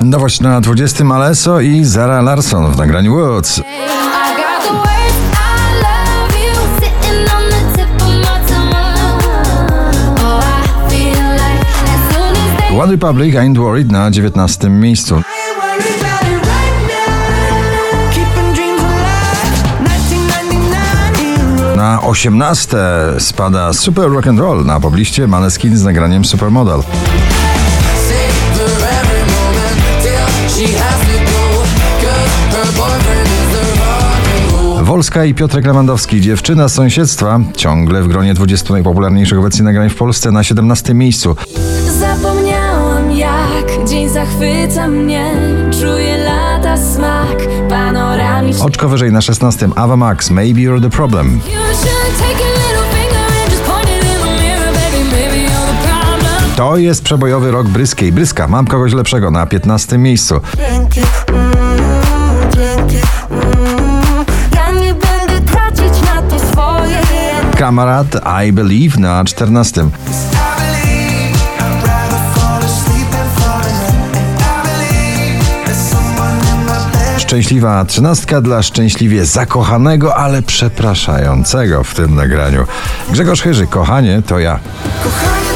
Nowość na 20 Alesso i Zara Larson w nagraniu Woods. One Republic Ain't Worried na 19 miejscu. Ain't worried about it right now. Keeping dreams alive. 1999 Na 18 spada Super Rock and Roll na pobliście Maneskin z nagraniem Supermodel. Wolska i Piotrek Lewandowski, dziewczyna z sąsiedztwa, ciągle w gronie 20 najpopularniejszych obecnie nagrań w Polsce na 17 miejscu. Zapomniałam jak dzień zachwyca mnie Czuję lata smak panoramiczny Oczko wyżej na 16 Ava Max, Maybe You're the Problem. To jest przebojowy rok Bryskiej. Bryska, mam kogoś lepszego na 15 miejscu. Pięknie, mm, mm. Swoje Kamarad I Believe na 14. I believe I'd rather fall asleep than fall in love. And I believe there's someone in my bed. Szczęśliwa trzynastka dla szczęśliwie zakochanego, ale przepraszającego w tym nagraniu. Grzegorz Chyży, kochanie to ja. Kochanie,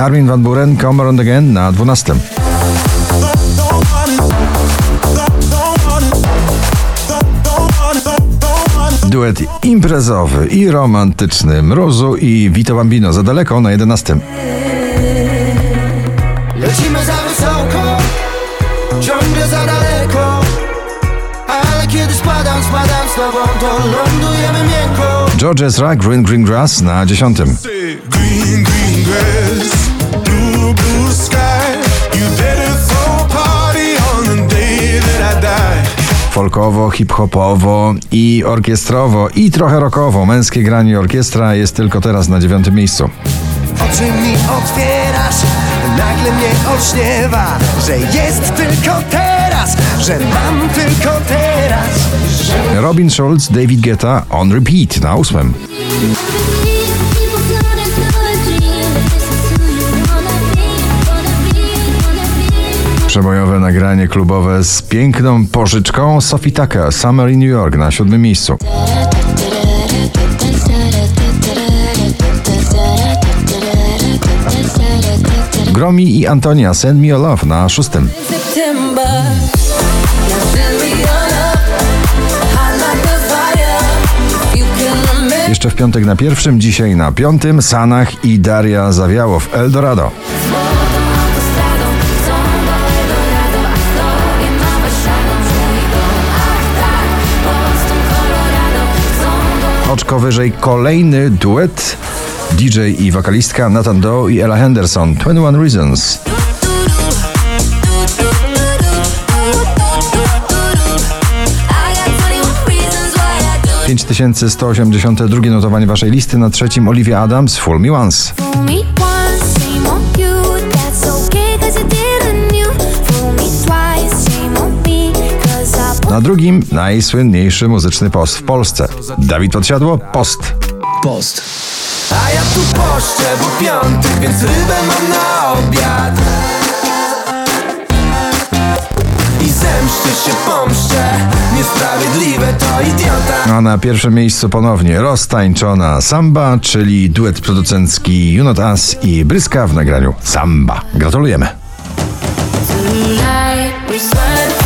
Armin van Buren, Come Around Again na 12. Duet imprezowy i romantyczny Mrozu i Vito Bambino za daleko na 11. Lecimy za wysoko, ciągle za daleko. Ale kiedy spadam, spadam z tobą, to lądujemy miękko. George Ezra, Green Green Grass na 10. Green, green grass, Folkowo, hip-hopowo i orkiestrowo i trochę rockowo. Męskie granie orkiestra jest tylko teraz na dziewiątym miejscu. Oczy mi otwierasz, nagle mnie olśniewa, że jest tylko teraz, że mam tylko teraz. Robin Schulz, David Guetta, On Repeat na ósmym. Przebojowe nagranie klubowe z piękną pożyczką Sophie Tucker, Summer in New York na siódmym miejscu. Gromi i Antonia, Send Me Your Love na szóstym. Jeszcze w piątek na pierwszym, dzisiaj na piątym, Sanach i Daria Zawiałow, Eldorado. Oczko wyżej kolejny duet DJ i wokalistka Nathan Doe i Ella Henderson, 21 Reasons. I got 21 reasons why I do 5182 notowanie waszej listy na trzecim Olivia Adams, Fool Me Once. Na drugim najsłynniejszy muzyczny post w Polsce. Dawid Podsiadło, Post. A ja tu poszczę, bo piątek, więc rybę mam na obiad. I zemszczę się, pomszczę, niesprawiedliwe to idiota. A na pierwszym miejscu ponownie roztańczona Samba, czyli duet producencki You Not Us i Bryska w nagraniu Samba. Gratulujemy. Tonight we